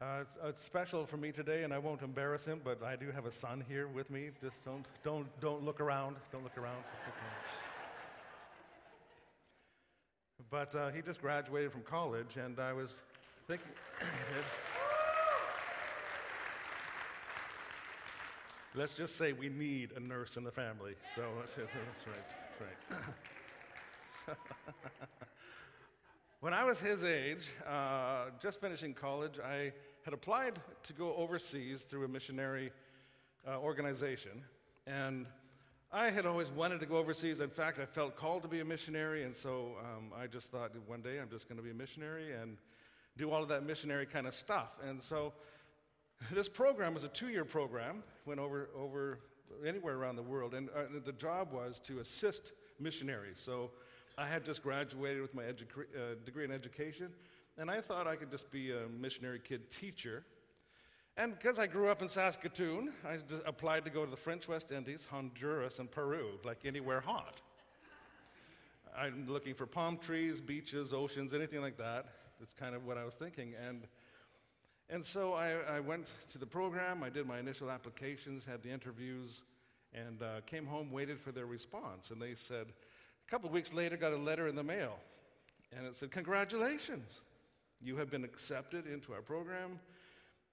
Uh, it's, it's special for me today, and I won't embarrass him, but I do have a son here with me. Just don't, don't, don't look around. Don't look around. It's okay. But uh, he just graduated from college, and I was thinking. Let's just say we need a nurse in the family. So that's, that's right. That's right. When I was his age, uh, just finishing college, I had applied to go overseas through a missionary uh, organization. And I had always wanted to go overseas. In fact, I felt called to be a missionary. And so um, I just thought one day I'm just going to be a missionary and do all of that missionary kind of stuff. And so this program was a two year program, went over, over anywhere around the world. And uh, the job was to assist missionaries. So I had just graduated with my edu- uh, degree in education. And I thought I could just be a missionary kid teacher. And because I grew up in Saskatoon, I applied to go to the French West Indies, Honduras, and Peru, like anywhere hot. I'm looking for palm trees, beaches, oceans, anything like that. That's kind of what I was thinking. And, and so I, I went to the program, I did my initial applications, had the interviews, and uh, came home, waited for their response. And they said, a couple of weeks later, got a letter in the mail. And it said, Congratulations. You have been accepted into our program.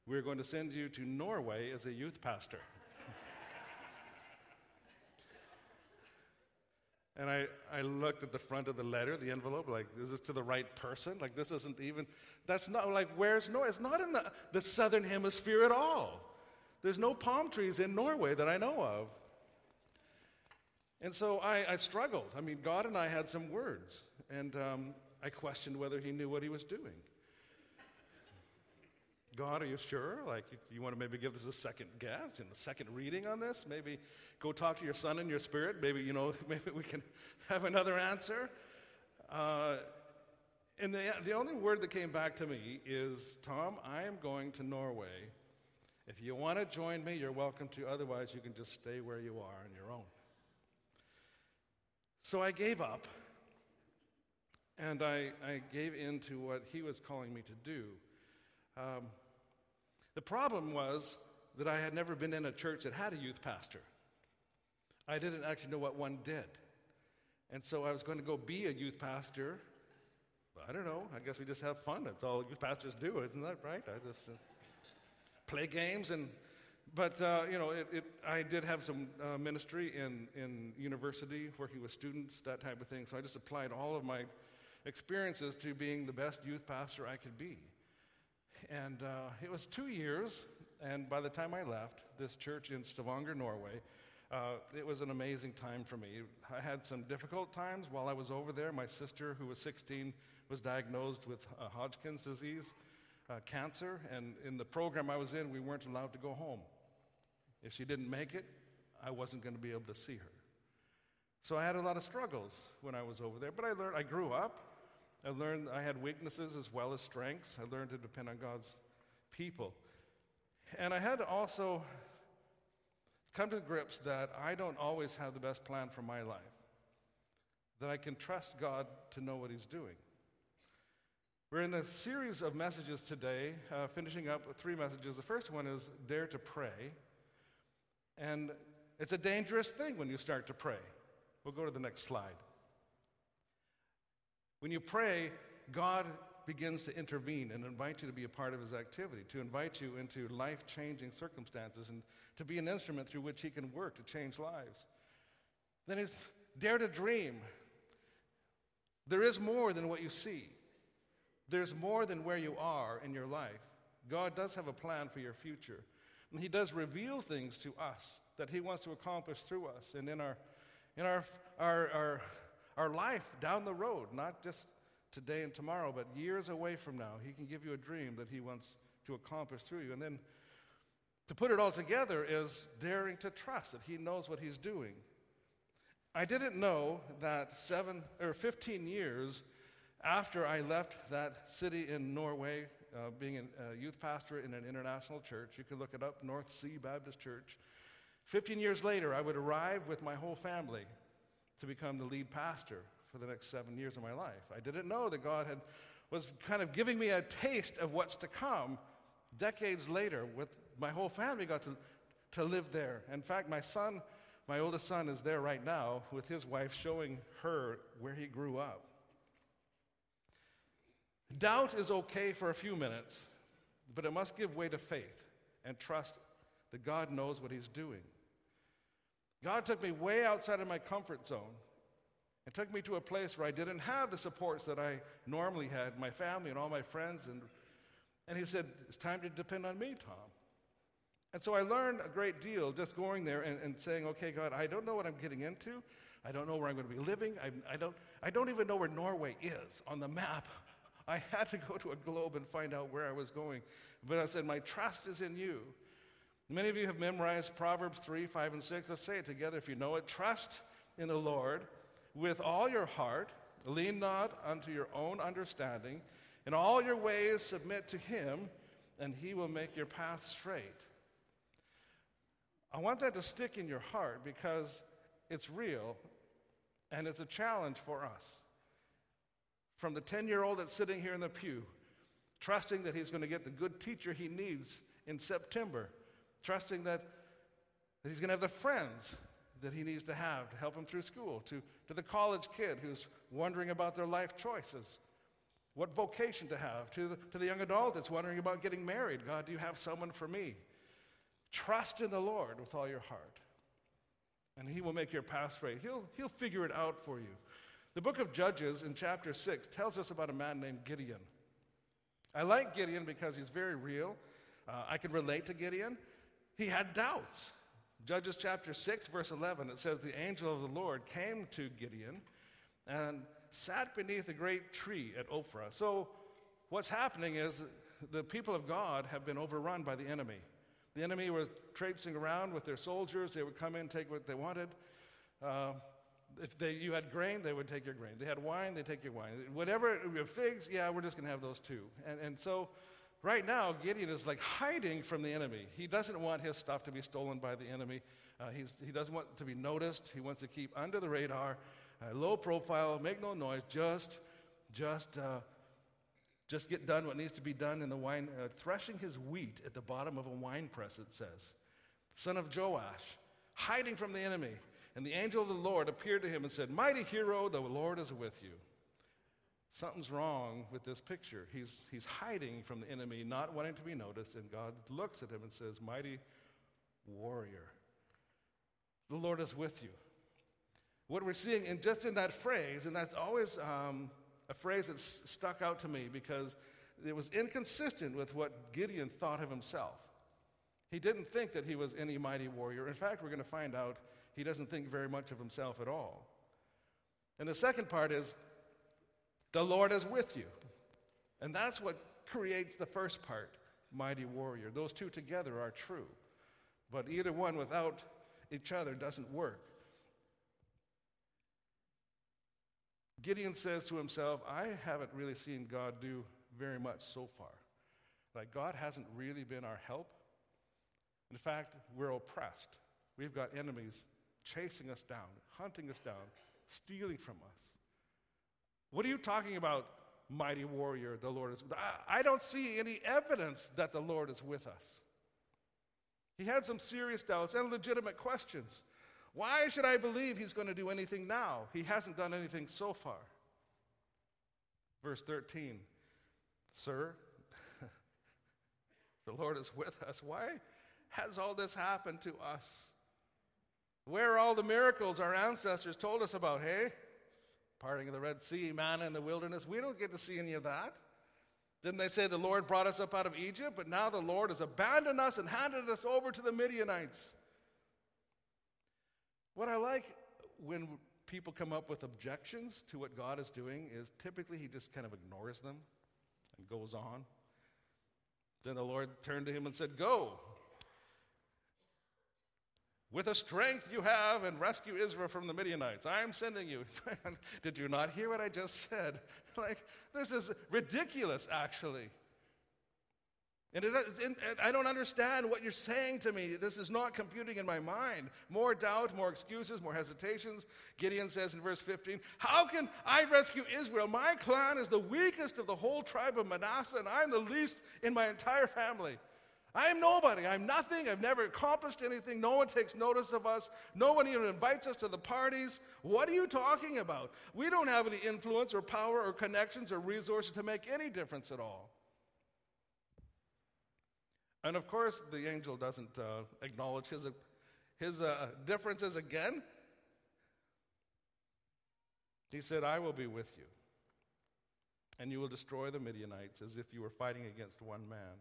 We're going to send you to Norway as a youth pastor. and I, I looked at the front of the letter, the envelope, like, is this to the right person? Like, this isn't even, that's not, like, where's Norway? It's not in the, the southern hemisphere at all. There's no palm trees in Norway that I know of. And so I, I struggled. I mean, God and I had some words, and um, I questioned whether He knew what He was doing. God, are you sure? Like, you, you, want to maybe give this a second guess and a second reading on this? Maybe go talk to your son in your spirit. Maybe, you know, maybe we can have another answer. Uh, and the, the only word that came back to me is Tom, I am going to Norway. If you want to join me, you're welcome to. Otherwise, you can just stay where you are on your own. So I gave up and I, I gave in to what he was calling me to do. Um, the problem was that I had never been in a church that had a youth pastor. I didn't actually know what one did. And so I was going to go be a youth pastor. I don't know. I guess we just have fun. That's all youth pastors do, isn't that right? I just uh, play games and. But uh, you know, it, it, I did have some uh, ministry in in university, working with students, that type of thing. So I just applied all of my experiences to being the best youth pastor I could be. And uh, it was two years, and by the time I left this church in Stavanger, Norway, uh, it was an amazing time for me. I had some difficult times while I was over there. My sister, who was 16, was diagnosed with Hodgkin's disease, uh, cancer, and in the program I was in, we weren't allowed to go home. If she didn't make it, I wasn't going to be able to see her. So I had a lot of struggles when I was over there, but I learned, I grew up. I learned I had weaknesses as well as strengths. I learned to depend on God's people. And I had to also come to grips that I don't always have the best plan for my life, that I can trust God to know what He's doing. We're in a series of messages today, uh, finishing up with three messages. The first one is Dare to Pray. And it's a dangerous thing when you start to pray. We'll go to the next slide. When you pray, God begins to intervene and invite you to be a part of his activity, to invite you into life changing circumstances, and to be an instrument through which he can work to change lives. Then he's dare to dream. There is more than what you see, there's more than where you are in your life. God does have a plan for your future. And he does reveal things to us that he wants to accomplish through us and in our, in our, our, our our life down the road, not just today and tomorrow, but years away from now. He can give you a dream that He wants to accomplish through you. And then to put it all together is daring to trust that He knows what He's doing. I didn't know that seven or 15 years after I left that city in Norway, uh, being a youth pastor in an international church, you can look it up, North Sea Baptist Church. 15 years later, I would arrive with my whole family to become the lead pastor for the next seven years of my life. I didn't know that God had, was kind of giving me a taste of what's to come decades later, with my whole family got to, to live there. In fact, my son, my oldest son, is there right now with his wife showing her where he grew up. Doubt is okay for a few minutes, but it must give way to faith and trust that God knows what He's doing. God took me way outside of my comfort zone and took me to a place where I didn't have the supports that I normally had, my family and all my friends. And, and He said, It's time to depend on me, Tom. And so I learned a great deal just going there and, and saying, Okay, God, I don't know what I'm getting into. I don't know where I'm going to be living. I, I, don't, I don't even know where Norway is on the map. I had to go to a globe and find out where I was going. But I said, My trust is in you. Many of you have memorized Proverbs 3, 5, and 6. Let's say it together if you know it. Trust in the Lord with all your heart. Lean not unto your own understanding. In all your ways, submit to Him, and He will make your path straight. I want that to stick in your heart because it's real and it's a challenge for us. From the 10 year old that's sitting here in the pew, trusting that he's going to get the good teacher he needs in September, trusting that, that he's going to have the friends that he needs to have to help him through school, to, to the college kid who's wondering about their life choices, what vocation to have, to the, to the young adult that's wondering about getting married. God, do you have someone for me? Trust in the Lord with all your heart, and he will make your path straight. He'll, he'll figure it out for you. The book of Judges in chapter 6 tells us about a man named Gideon. I like Gideon because he's very real. Uh, I can relate to Gideon. He had doubts. Judges chapter 6, verse 11, it says, The angel of the Lord came to Gideon and sat beneath a great tree at Ophrah. So, what's happening is the people of God have been overrun by the enemy. The enemy was traipsing around with their soldiers. They would come in, take what they wanted. Uh, if they, you had grain, they would take your grain. They had wine, they take your wine. Whatever, figs, yeah, we're just going to have those too. And, and so right now, Gideon is like hiding from the enemy. He doesn't want his stuff to be stolen by the enemy. Uh, he doesn't want to be noticed. He wants to keep under the radar, uh, low profile, make no noise, just, just, uh, just get done what needs to be done in the wine, uh, threshing his wheat at the bottom of a wine press, it says. Son of Joash, hiding from the enemy. And the angel of the Lord appeared to him and said, Mighty hero, the Lord is with you. Something's wrong with this picture. He's, he's hiding from the enemy, not wanting to be noticed, and God looks at him and says, Mighty warrior, the Lord is with you. What we're seeing in just in that phrase, and that's always um, a phrase that's stuck out to me because it was inconsistent with what Gideon thought of himself. He didn't think that he was any mighty warrior. In fact, we're going to find out he doesn't think very much of himself at all. And the second part is, the Lord is with you. And that's what creates the first part, mighty warrior. Those two together are true. But either one without each other doesn't work. Gideon says to himself, I haven't really seen God do very much so far. Like, God hasn't really been our help. In fact, we're oppressed. We've got enemies chasing us down, hunting us down, stealing from us. What are you talking about, mighty warrior? The Lord is. I, I don't see any evidence that the Lord is with us. He had some serious doubts and legitimate questions. Why should I believe he's going to do anything now? He hasn't done anything so far. Verse 13 Sir, the Lord is with us. Why has all this happened to us? Where are all the miracles our ancestors told us about, hey? Parting of the Red Sea, manna in the wilderness. We don't get to see any of that. Didn't they say the Lord brought us up out of Egypt, but now the Lord has abandoned us and handed us over to the Midianites? What I like when people come up with objections to what God is doing is typically he just kind of ignores them and goes on. Then the Lord turned to him and said, Go, with a strength you have and rescue Israel from the Midianites. I am sending you. Did you not hear what I just said? Like, this is ridiculous, actually. And in, I don't understand what you're saying to me. This is not computing in my mind. More doubt, more excuses, more hesitations. Gideon says in verse 15, How can I rescue Israel? My clan is the weakest of the whole tribe of Manasseh, and I'm the least in my entire family. I'm nobody. I'm nothing. I've never accomplished anything. No one takes notice of us. No one even invites us to the parties. What are you talking about? We don't have any influence or power or connections or resources to make any difference at all. And of course, the angel doesn't uh, acknowledge his, his uh, differences again. He said, I will be with you, and you will destroy the Midianites as if you were fighting against one man.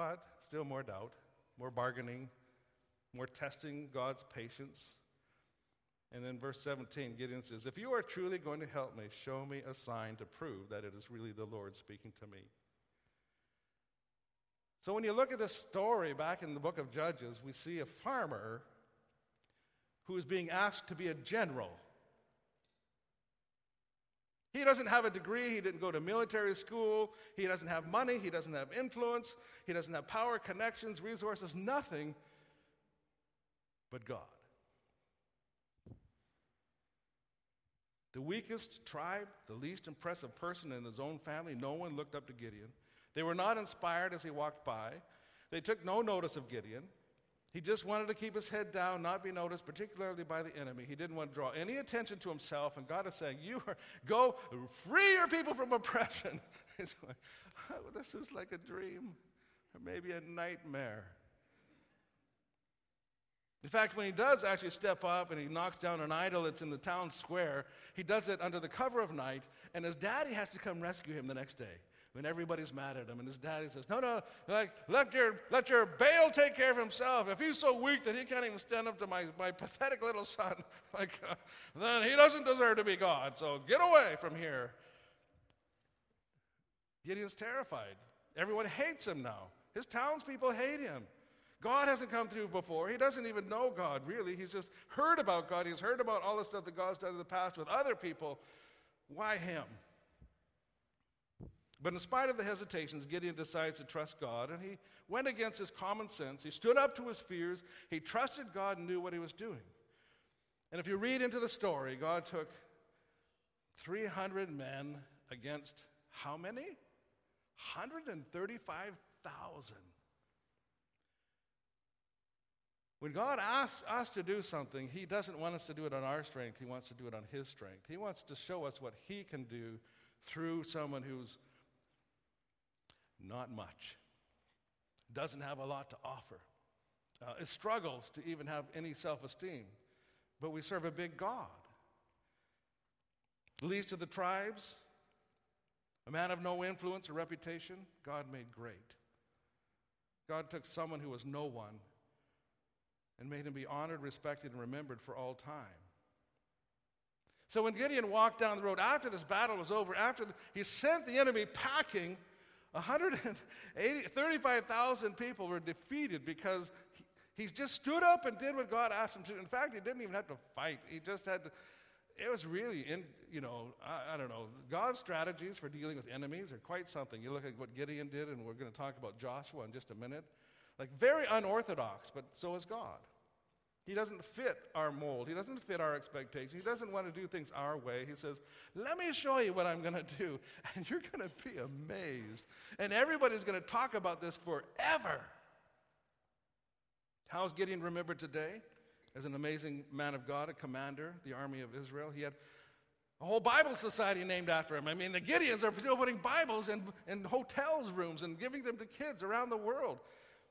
But still more doubt, more bargaining, more testing God's patience. And in verse 17, Gideon says, If you are truly going to help me, show me a sign to prove that it is really the Lord speaking to me. So when you look at this story back in the book of Judges, we see a farmer who is being asked to be a general. He doesn't have a degree, he didn't go to military school, he doesn't have money, he doesn't have influence, he doesn't have power, connections, resources, nothing but God. The weakest tribe, the least impressive person in his own family, no one looked up to Gideon. They were not inspired as he walked by. They took no notice of Gideon. He just wanted to keep his head down, not be noticed, particularly by the enemy. He didn't want to draw any attention to himself. And God is saying, You are, go free your people from oppression. He's going, oh, This is like a dream or maybe a nightmare. In fact, when he does actually step up and he knocks down an idol that's in the town square, he does it under the cover of night, and his daddy has to come rescue him the next day when everybody's mad at him. And his daddy says, No, no, like, let your, let your Baal take care of himself. If he's so weak that he can't even stand up to my, my pathetic little son, like, uh, then he doesn't deserve to be God. So get away from here. Gideon's terrified. Everyone hates him now. His townspeople hate him. God hasn't come through before. He doesn't even know God, really. He's just heard about God. He's heard about all the stuff that God's done in the past with other people. Why him? But in spite of the hesitations, Gideon decides to trust God, and he went against his common sense. He stood up to his fears. He trusted God and knew what he was doing. And if you read into the story, God took 300 men against how many? 135,000. When God asks us to do something, He doesn't want us to do it on our strength. He wants to do it on His strength. He wants to show us what He can do through someone who's not much, doesn't have a lot to offer, uh, struggles to even have any self esteem. But we serve a big God. Least of the tribes, a man of no influence or reputation, God made great. God took someone who was no one and made him be honored, respected, and remembered for all time. So when Gideon walked down the road after this battle was over, after the, he sent the enemy packing, 135,000 people were defeated because he, just stood up and did what God asked him to. Do. In fact, he didn't even have to fight. He just had to. It was really, in, you know, I, I don't know. God's strategies for dealing with enemies are quite something. You look at what Gideon did, and we're going to talk about Joshua in just a minute. Like, very unorthodox, but so is God. He doesn't fit our mold. He doesn't fit our expectations. He doesn't want to do things our way. He says, Let me show you what I'm going to do. And you're going to be amazed. And everybody's going to talk about this forever. How is Gideon remembered today? As an amazing man of God, a commander, the army of Israel. He had a whole Bible society named after him. I mean, the Gideons are still putting Bibles in, in hotels rooms and giving them to kids around the world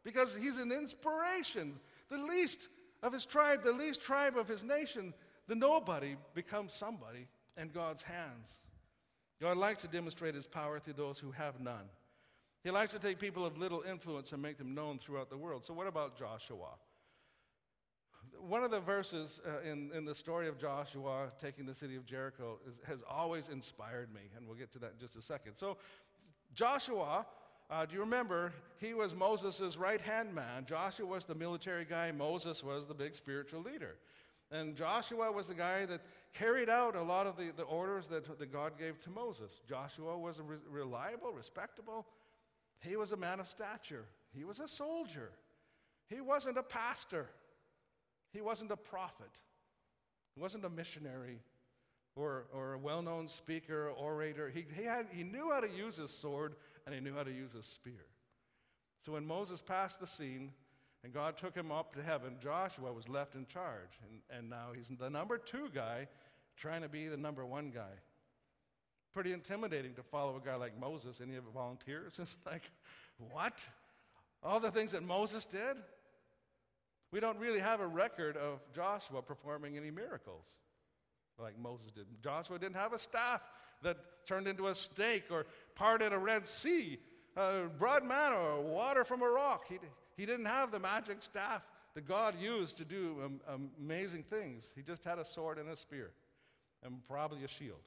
because he's an inspiration. The least of his tribe, the least tribe of his nation, the nobody becomes somebody in God's hands. God likes to demonstrate his power through those who have none. He likes to take people of little influence and make them known throughout the world. So, what about Joshua? One of the verses uh, in, in the story of Joshua taking the city of Jericho is, has always inspired me, and we'll get to that in just a second. So, Joshua uh, do you remember? He was Moses' right hand man. Joshua was the military guy. Moses was the big spiritual leader. And Joshua was the guy that carried out a lot of the, the orders that, that God gave to Moses. Joshua was a re- reliable, respectable. He was a man of stature. He was a soldier. He wasn't a pastor. He wasn't a prophet. He wasn't a missionary or, or a well known speaker, orator. He, he, had, he knew how to use his sword and he knew how to use his spear. So when Moses passed the scene and God took him up to heaven, Joshua was left in charge. And, and now he's the number two guy trying to be the number one guy. Pretty intimidating to follow a guy like Moses. Any of the volunteers? It's like, what? All the things that Moses did? We don't really have a record of Joshua performing any miracles like Moses did. Joshua didn't have a staff that turned into a snake or parted a Red Sea, uh, broad manna, or water from a rock. He, he didn't have the magic staff that God used to do um, amazing things. He just had a sword and a spear and probably a shield.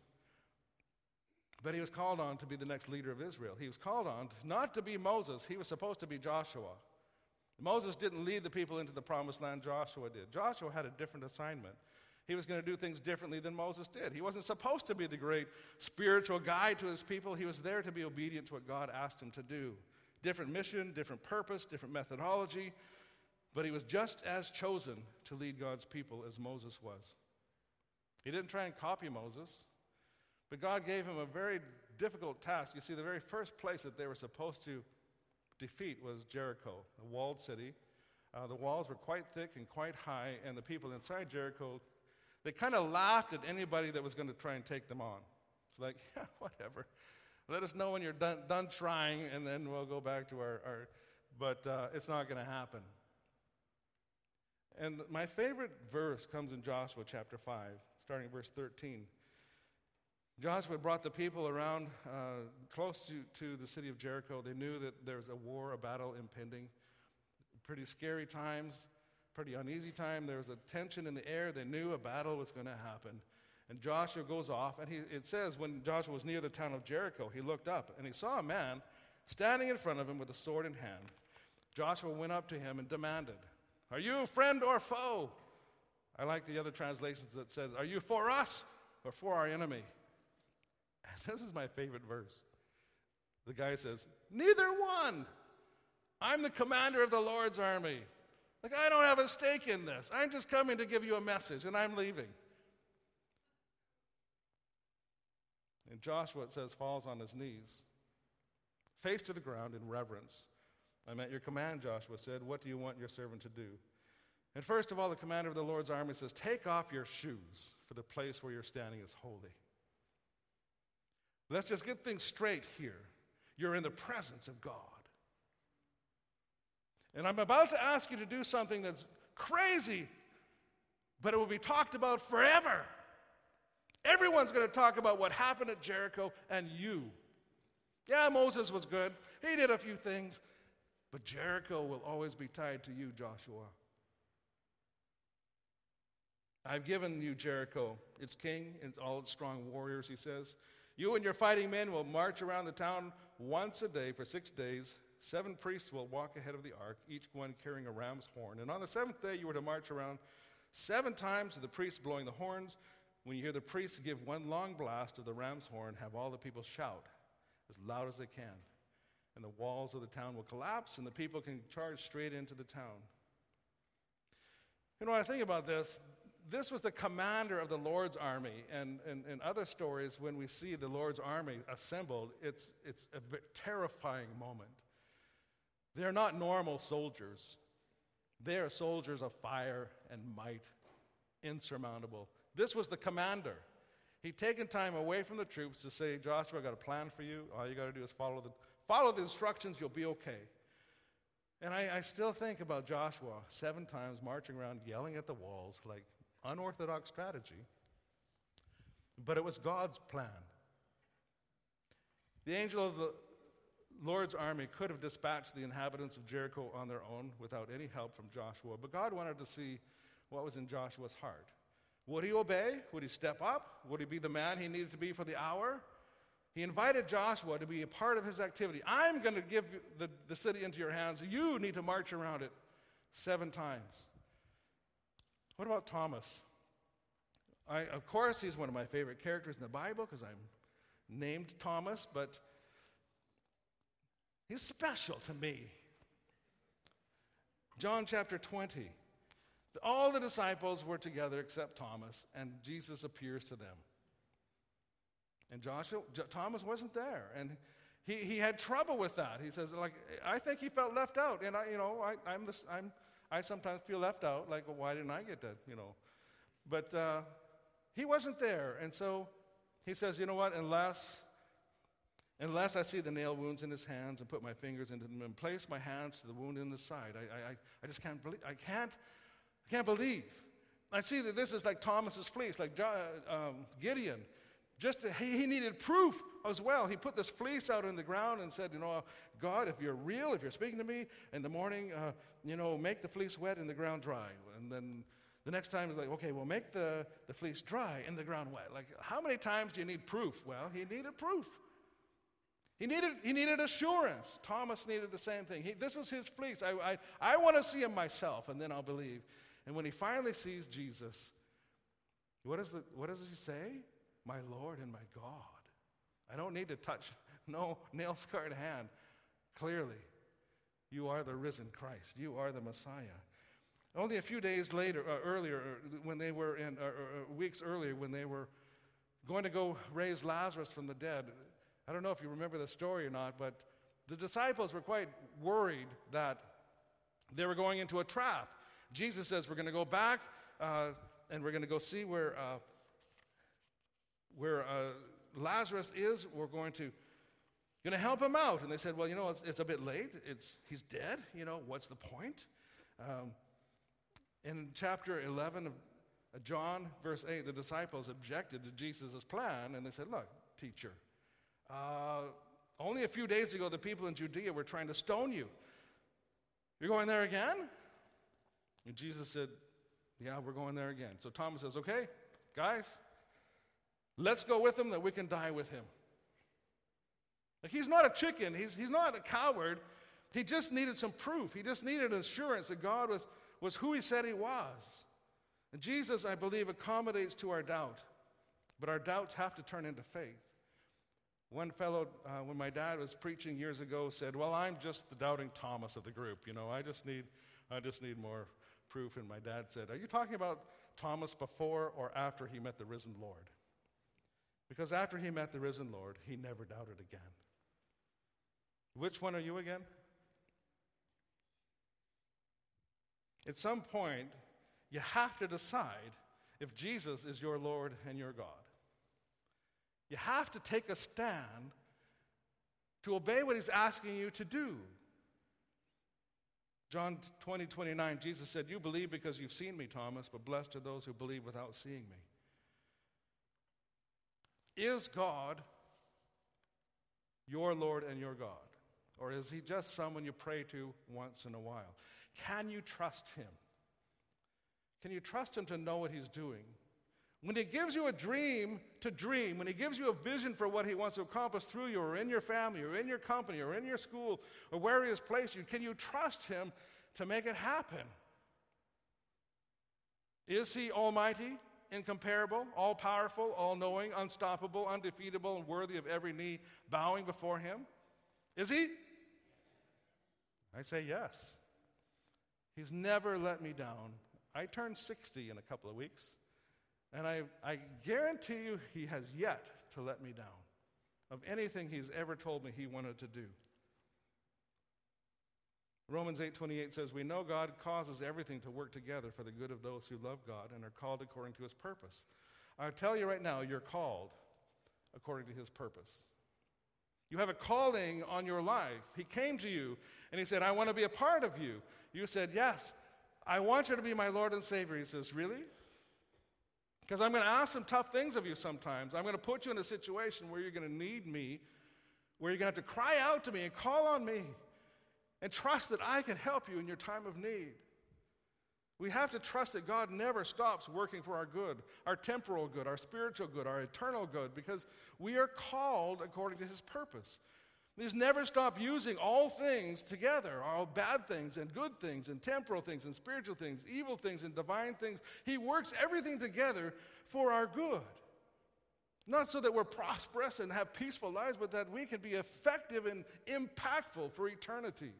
But he was called on to be the next leader of Israel. He was called on not to be Moses, he was supposed to be Joshua. Moses didn't lead the people into the promised land, Joshua did. Joshua had a different assignment. He was going to do things differently than Moses did. He wasn't supposed to be the great spiritual guide to his people. He was there to be obedient to what God asked him to do. Different mission, different purpose, different methodology, but he was just as chosen to lead God's people as Moses was. He didn't try and copy Moses, but God gave him a very difficult task. You see, the very first place that they were supposed to defeat was Jericho, a walled city. Uh, the walls were quite thick and quite high, and the people inside Jericho, they kind of laughed at anybody that was going to try and take them on. It's like, yeah, whatever. Let us know when you're done, done trying, and then we'll go back to our. our but uh, it's not going to happen. And my favorite verse comes in Joshua chapter 5 starting verse 13. Joshua brought the people around uh, close to, to the city of Jericho. They knew that there was a war, a battle impending. Pretty scary times, pretty uneasy time. There was a tension in the air. They knew a battle was going to happen. And Joshua goes off, and he, it says when Joshua was near the town of Jericho, he looked up and he saw a man standing in front of him with a sword in hand. Joshua went up to him and demanded, Are you friend or foe? I like the other translations that says, Are you for us or for our enemy? And this is my favorite verse. The guy says, Neither one. I'm the commander of the Lord's army. Like, I don't have a stake in this. I'm just coming to give you a message, and I'm leaving. And Joshua, it says, falls on his knees, face to the ground in reverence. I'm at your command, Joshua said. What do you want your servant to do? And first of all, the commander of the Lord's army says, Take off your shoes, for the place where you're standing is holy. Let's just get things straight here. You're in the presence of God. And I'm about to ask you to do something that's crazy, but it will be talked about forever. Everyone's going to talk about what happened at Jericho and you. Yeah, Moses was good. He did a few things, but Jericho will always be tied to you, Joshua. I've given you Jericho, its king, and all its strong warriors, he says. You and your fighting men will march around the town once a day for six days. Seven priests will walk ahead of the ark, each one carrying a ram's horn. And on the seventh day, you are to march around seven times to the priests blowing the horns. When you hear the priests give one long blast of the ram's horn, have all the people shout as loud as they can. And the walls of the town will collapse, and the people can charge straight into the town. You know, when I think about this, this was the commander of the Lord's army. And in other stories, when we see the Lord's army assembled, it's, it's a terrifying moment. They're not normal soldiers, they are soldiers of fire and might, insurmountable. This was the commander. He'd taken time away from the troops to say, Joshua, I got a plan for you. All you got to do is follow the, follow the instructions, you'll be okay. And I, I, still think about Joshua seven times marching around yelling at the walls like, unorthodox strategy, but it was God's plan. The angel of the Lord's army could have dispatched the inhabitants of Jericho on their own without any help from Joshua, but God wanted to see what was in Joshua's heart. Would he obey? Would he step up? Would he be the man he needed to be for the hour? He invited Joshua to be a part of his activity. I'm going to give the, the city into your hands. You need to march around it seven times. What about Thomas? I, of course, he's one of my favorite characters in the Bible because I'm named Thomas, but he's special to me. John chapter 20. All the disciples were together except Thomas, and Jesus appears to them. And Joshua, Thomas wasn't there, and he, he had trouble with that. He says, like, I think he felt left out, and I, you know, I, I'm, I'm I sometimes feel left out, like, well, why didn't I get that, you know? But uh, he wasn't there, and so he says, you know what? Unless unless I see the nail wounds in his hands and put my fingers into them and place my hands to the wound in the side. I, I, I just can't believe. I can't, I can't believe. I see that this is like Thomas's fleece, like um, Gideon. Just he, he needed proof as well. He put this fleece out in the ground and said, you know, God, if you're real, if you're speaking to me in the morning, uh, you know, make the fleece wet and the ground dry. And then the next time is like, okay, well, make the, the fleece dry and the ground wet. Like, how many times do you need proof? Well, he needed proof. He needed, he needed assurance. Thomas needed the same thing. He, this was his fleece. I, I, I want to see him myself, and then I'll believe. And when he finally sees Jesus, what, is the, what does he say? My Lord and my God. I don't need to touch no nail scarred hand. Clearly, you are the risen Christ. You are the Messiah. Only a few days later, uh, earlier, uh, when they were in, uh, uh, weeks earlier, when they were going to go raise Lazarus from the dead, I don't know if you remember the story or not, but the disciples were quite worried that they were going into a trap. Jesus says, We're going to go back uh, and we're going to go see where, uh, where uh, Lazarus is. We're going to, going to help him out. And they said, Well, you know, it's, it's a bit late. It's, he's dead. You know, what's the point? Um, in chapter 11 of John, verse 8, the disciples objected to Jesus' plan and they said, Look, teacher, uh, only a few days ago, the people in Judea were trying to stone you. You're going there again? And Jesus said, Yeah, we're going there again. So Thomas says, Okay, guys, let's go with him that we can die with him. Like he's not a chicken, he's, he's not a coward. He just needed some proof. He just needed assurance that God was, was who he said he was. And Jesus, I believe, accommodates to our doubt. But our doubts have to turn into faith. One fellow, uh, when my dad was preaching years ago, said, "Well, I'm just the doubting Thomas of the group. You know, I just need, I just need more proof." And my dad said, "Are you talking about Thomas before or after he met the risen Lord?" Because after he met the risen Lord, he never doubted again. Which one are you again? At some point, you have to decide if Jesus is your Lord and your God. You have to take a stand to obey what he's asking you to do. John 20, 29, Jesus said, You believe because you've seen me, Thomas, but blessed are those who believe without seeing me. Is God your Lord and your God? Or is he just someone you pray to once in a while? Can you trust him? Can you trust him to know what he's doing? When He gives you a dream to dream, when He gives you a vision for what He wants to accomplish through you, or in your family, or in your company, or in your school, or where He has placed you, can you trust Him to make it happen? Is He almighty, incomparable, all powerful, all knowing, unstoppable, undefeatable, and worthy of every knee bowing before Him? Is He? I say yes. He's never let me down. I turn 60 in a couple of weeks. And I, I guarantee you, he has yet to let me down of anything he's ever told me he wanted to do. Romans 8:28 says, "We know God causes everything to work together for the good of those who love God and are called according to his purpose." I tell you right now, you're called according to his purpose. You have a calling on your life. He came to you and he said, "I want to be a part of you." You said, "Yes, I want you to be my Lord and Savior." He says, "Really?" Because I'm going to ask some tough things of you sometimes. I'm going to put you in a situation where you're going to need me, where you're going to have to cry out to me and call on me and trust that I can help you in your time of need. We have to trust that God never stops working for our good, our temporal good, our spiritual good, our eternal good, because we are called according to His purpose. He's never stopped using all things together, all bad things and good things and temporal things and spiritual things, evil things and divine things. He works everything together for our good. Not so that we're prosperous and have peaceful lives, but that we can be effective and impactful for eternity.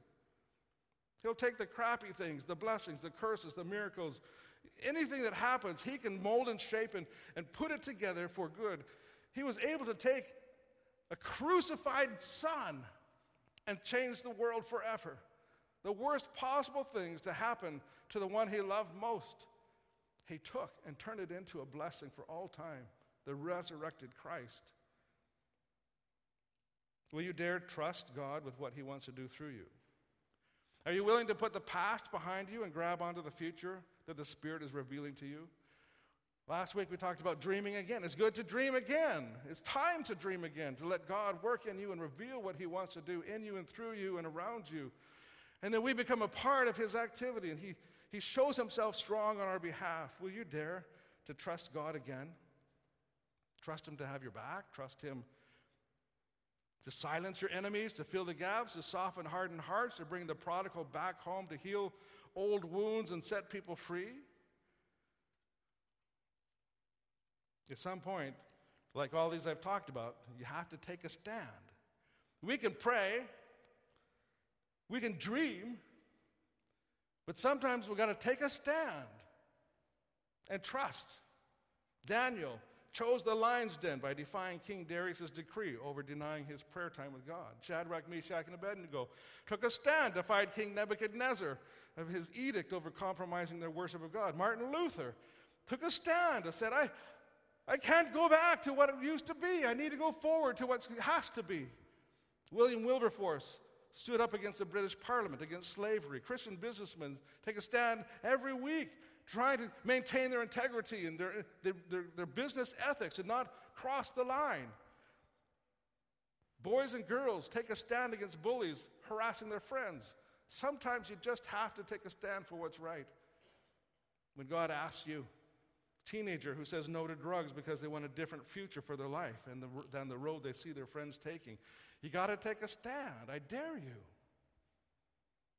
He'll take the crappy things, the blessings, the curses, the miracles, anything that happens, He can mold and shape and, and put it together for good. He was able to take a crucified son and change the world forever. The worst possible things to happen to the one he loved most, he took and turned it into a blessing for all time the resurrected Christ. Will you dare trust God with what he wants to do through you? Are you willing to put the past behind you and grab onto the future that the Spirit is revealing to you? Last week we talked about dreaming again. It's good to dream again. It's time to dream again, to let God work in you and reveal what He wants to do in you and through you and around you. And then we become a part of His activity and He, he shows Himself strong on our behalf. Will you dare to trust God again? Trust Him to have your back? Trust Him to silence your enemies, to fill the gaps, to soften hardened hearts, to bring the prodigal back home, to heal old wounds and set people free? At some point, like all these I've talked about, you have to take a stand. We can pray, we can dream, but sometimes we've got to take a stand and trust. Daniel chose the lion's den by defying King Darius' decree over denying his prayer time with God. Shadrach, Meshach, and Abednego took a stand, defied King Nebuchadnezzar of his edict over compromising their worship of God. Martin Luther took a stand and said, I, I can't go back to what it used to be. I need to go forward to what has to be. William Wilberforce stood up against the British Parliament, against slavery. Christian businessmen take a stand every week trying to maintain their integrity and their, their, their, their business ethics and not cross the line. Boys and girls take a stand against bullies harassing their friends. Sometimes you just have to take a stand for what's right. When God asks you, teenager who says no to drugs because they want a different future for their life and the, than the road they see their friends taking, you got to take a stand. I dare you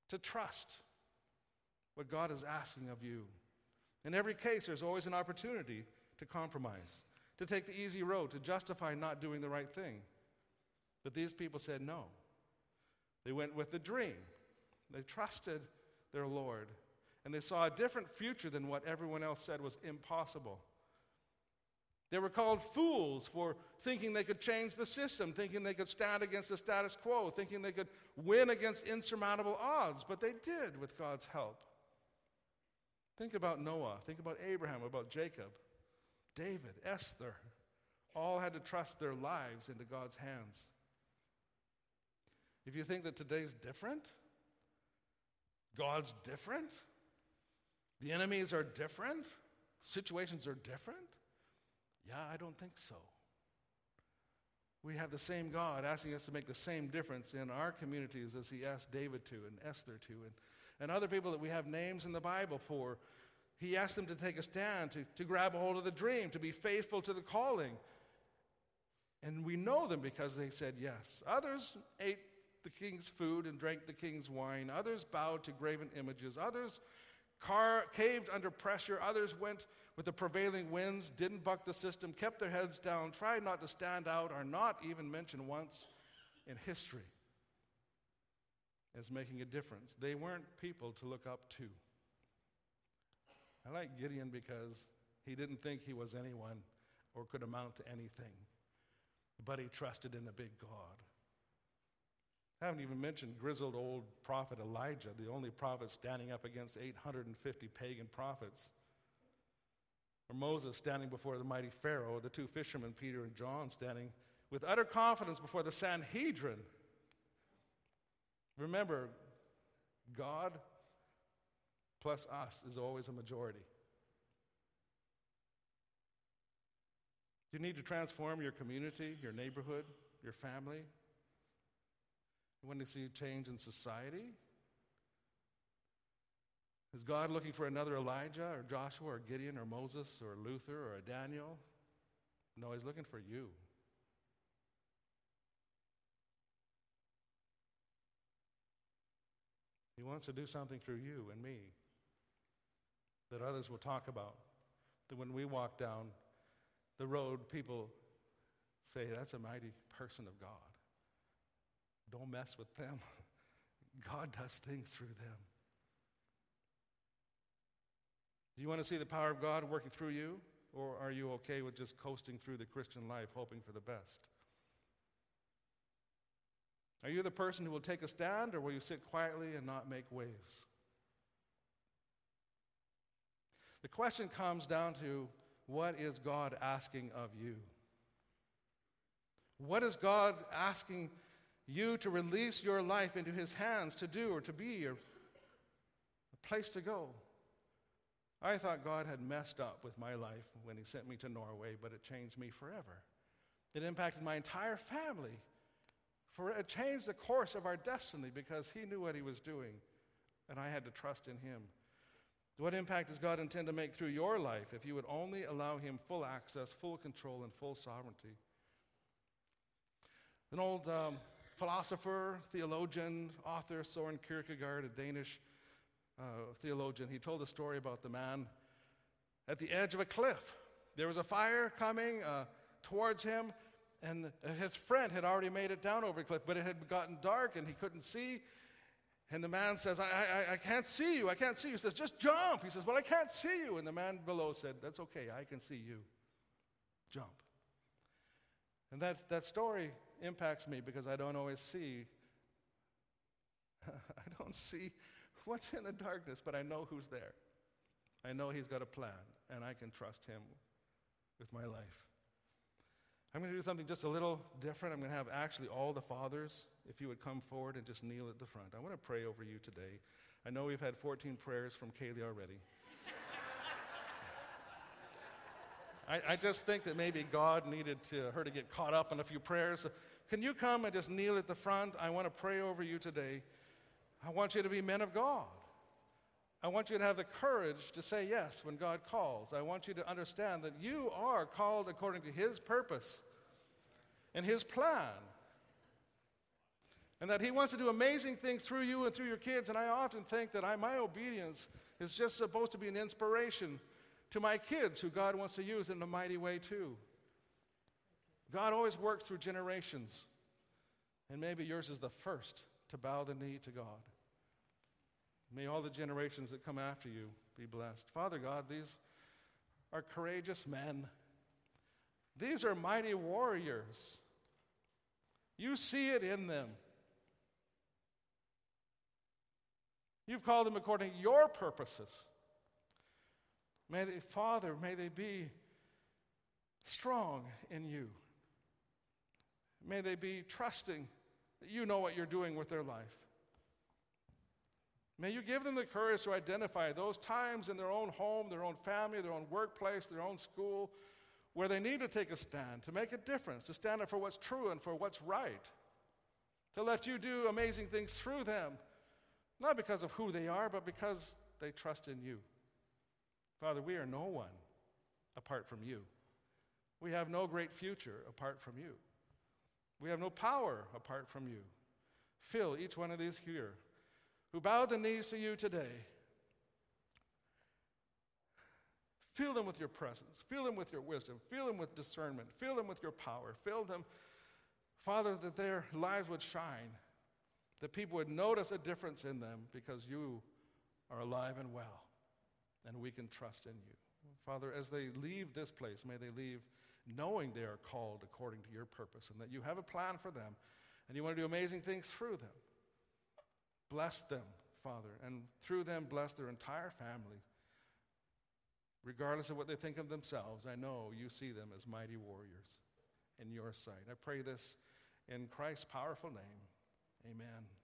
to trust what God is asking of you. In every case, there's always an opportunity to compromise, to take the easy road, to justify not doing the right thing. But these people said no. They went with the dream, they trusted their Lord, and they saw a different future than what everyone else said was impossible. They were called fools for thinking they could change the system, thinking they could stand against the status quo, thinking they could win against insurmountable odds, but they did with God's help. Think about Noah. Think about Abraham, about Jacob, David, Esther. All had to trust their lives into God's hands. If you think that today's different, God's different, the enemies are different, situations are different, yeah, I don't think so. We have the same God asking us to make the same difference in our communities as he asked David to and Esther to and and other people that we have names in the Bible for. He asked them to take a stand, to, to grab a hold of the dream, to be faithful to the calling. And we know them because they said yes. Others ate the king's food and drank the king's wine. Others bowed to graven images. Others car- caved under pressure. Others went with the prevailing winds, didn't buck the system, kept their heads down, tried not to stand out, or not even mentioned once in history as making a difference. They weren't people to look up to. I like Gideon because he didn't think he was anyone or could amount to anything, but he trusted in the big God. I haven't even mentioned grizzled old prophet Elijah, the only prophet standing up against 850 pagan prophets. Or Moses standing before the mighty Pharaoh, or the two fishermen, Peter and John, standing with utter confidence before the Sanhedrin Remember, God plus us is always a majority. You need to transform your community, your neighborhood, your family. You want to see change in society? Is God looking for another Elijah or Joshua or Gideon or Moses or Luther or a Daniel? No, He's looking for you. He wants to do something through you and me that others will talk about. That when we walk down the road, people say, That's a mighty person of God. Don't mess with them. God does things through them. Do you want to see the power of God working through you? Or are you okay with just coasting through the Christian life, hoping for the best? Are you the person who will take a stand, or will you sit quietly and not make waves? The question comes down to what is God asking of you? What is God asking you to release your life into His hands to do or to be or a place to go? I thought God had messed up with my life when He sent me to Norway, but it changed me forever. It impacted my entire family. For it changed the course of our destiny because He knew what He was doing, and I had to trust in Him. What impact does God intend to make through your life if you would only allow Him full access, full control, and full sovereignty? An old um, philosopher, theologian, author, Soren Kierkegaard, a Danish uh, theologian, he told a story about the man at the edge of a cliff. There was a fire coming uh, towards him, and his friend had already made it down over the cliff, but it had gotten dark and he couldn't see. And the man says, I, I, I can't see you. I can't see you. He says, Just jump. He says, Well, I can't see you. And the man below said, That's okay. I can see you. Jump. And that, that story impacts me because I don't always see. I don't see what's in the darkness, but I know who's there. I know He's got a plan, and I can trust Him with my life. I'm going to do something just a little different. I'm going to have actually all the fathers, if you would come forward and just kneel at the front. I want to pray over you today. I know we've had 14 prayers from Kaylee already. I, I, just think that maybe God needed to, her to get caught up in a few prayers. Can you come and just kneel at the front? I want to pray over you today. I want you to be men of God. I want you to have the courage to say yes when God calls. I want you to understand that you are called according to His purpose and His plan. And that He wants to do amazing things through you and through your kids. And I often think that I, my obedience is just supposed to be an inspiration to my kids who God wants to use in a mighty way too. God always works through generations. And maybe yours is the first to bow the knee to God. May all the generations that come after you be blessed. Father God, these are courageous men. These are mighty warriors. You see it in them. You've called them according to your purposes. May they, Father, may they be strong in you. May they be trusting that you know what you're doing with their life. May you give them the courage to identify those times in their own home, their own family, their own workplace, their own school, where they need to take a stand, to make a difference, to stand up for what's true and for what's right, to let you do amazing things through them, not because of who they are, but because they trust in you. Father, we are no one apart from you. We have no great future apart from you. We have no power apart from you. Fill each one of these here who bowed the knees to you today. Fill them with your presence. Fill them with your wisdom. Fill them with discernment. Fill them with your power. Fill them, Father, that their lives would shine, that people would notice a difference in them because you are alive and well, and we can trust in you. Father, as they leave this place, may they leave knowing they are called according to your purpose and that you have a plan for them and you want to do amazing things through them. Bless them, Father, and through them, bless their entire family. Regardless of what they think of themselves, I know you see them as mighty warriors in your sight. I pray this in Christ's powerful name. Amen.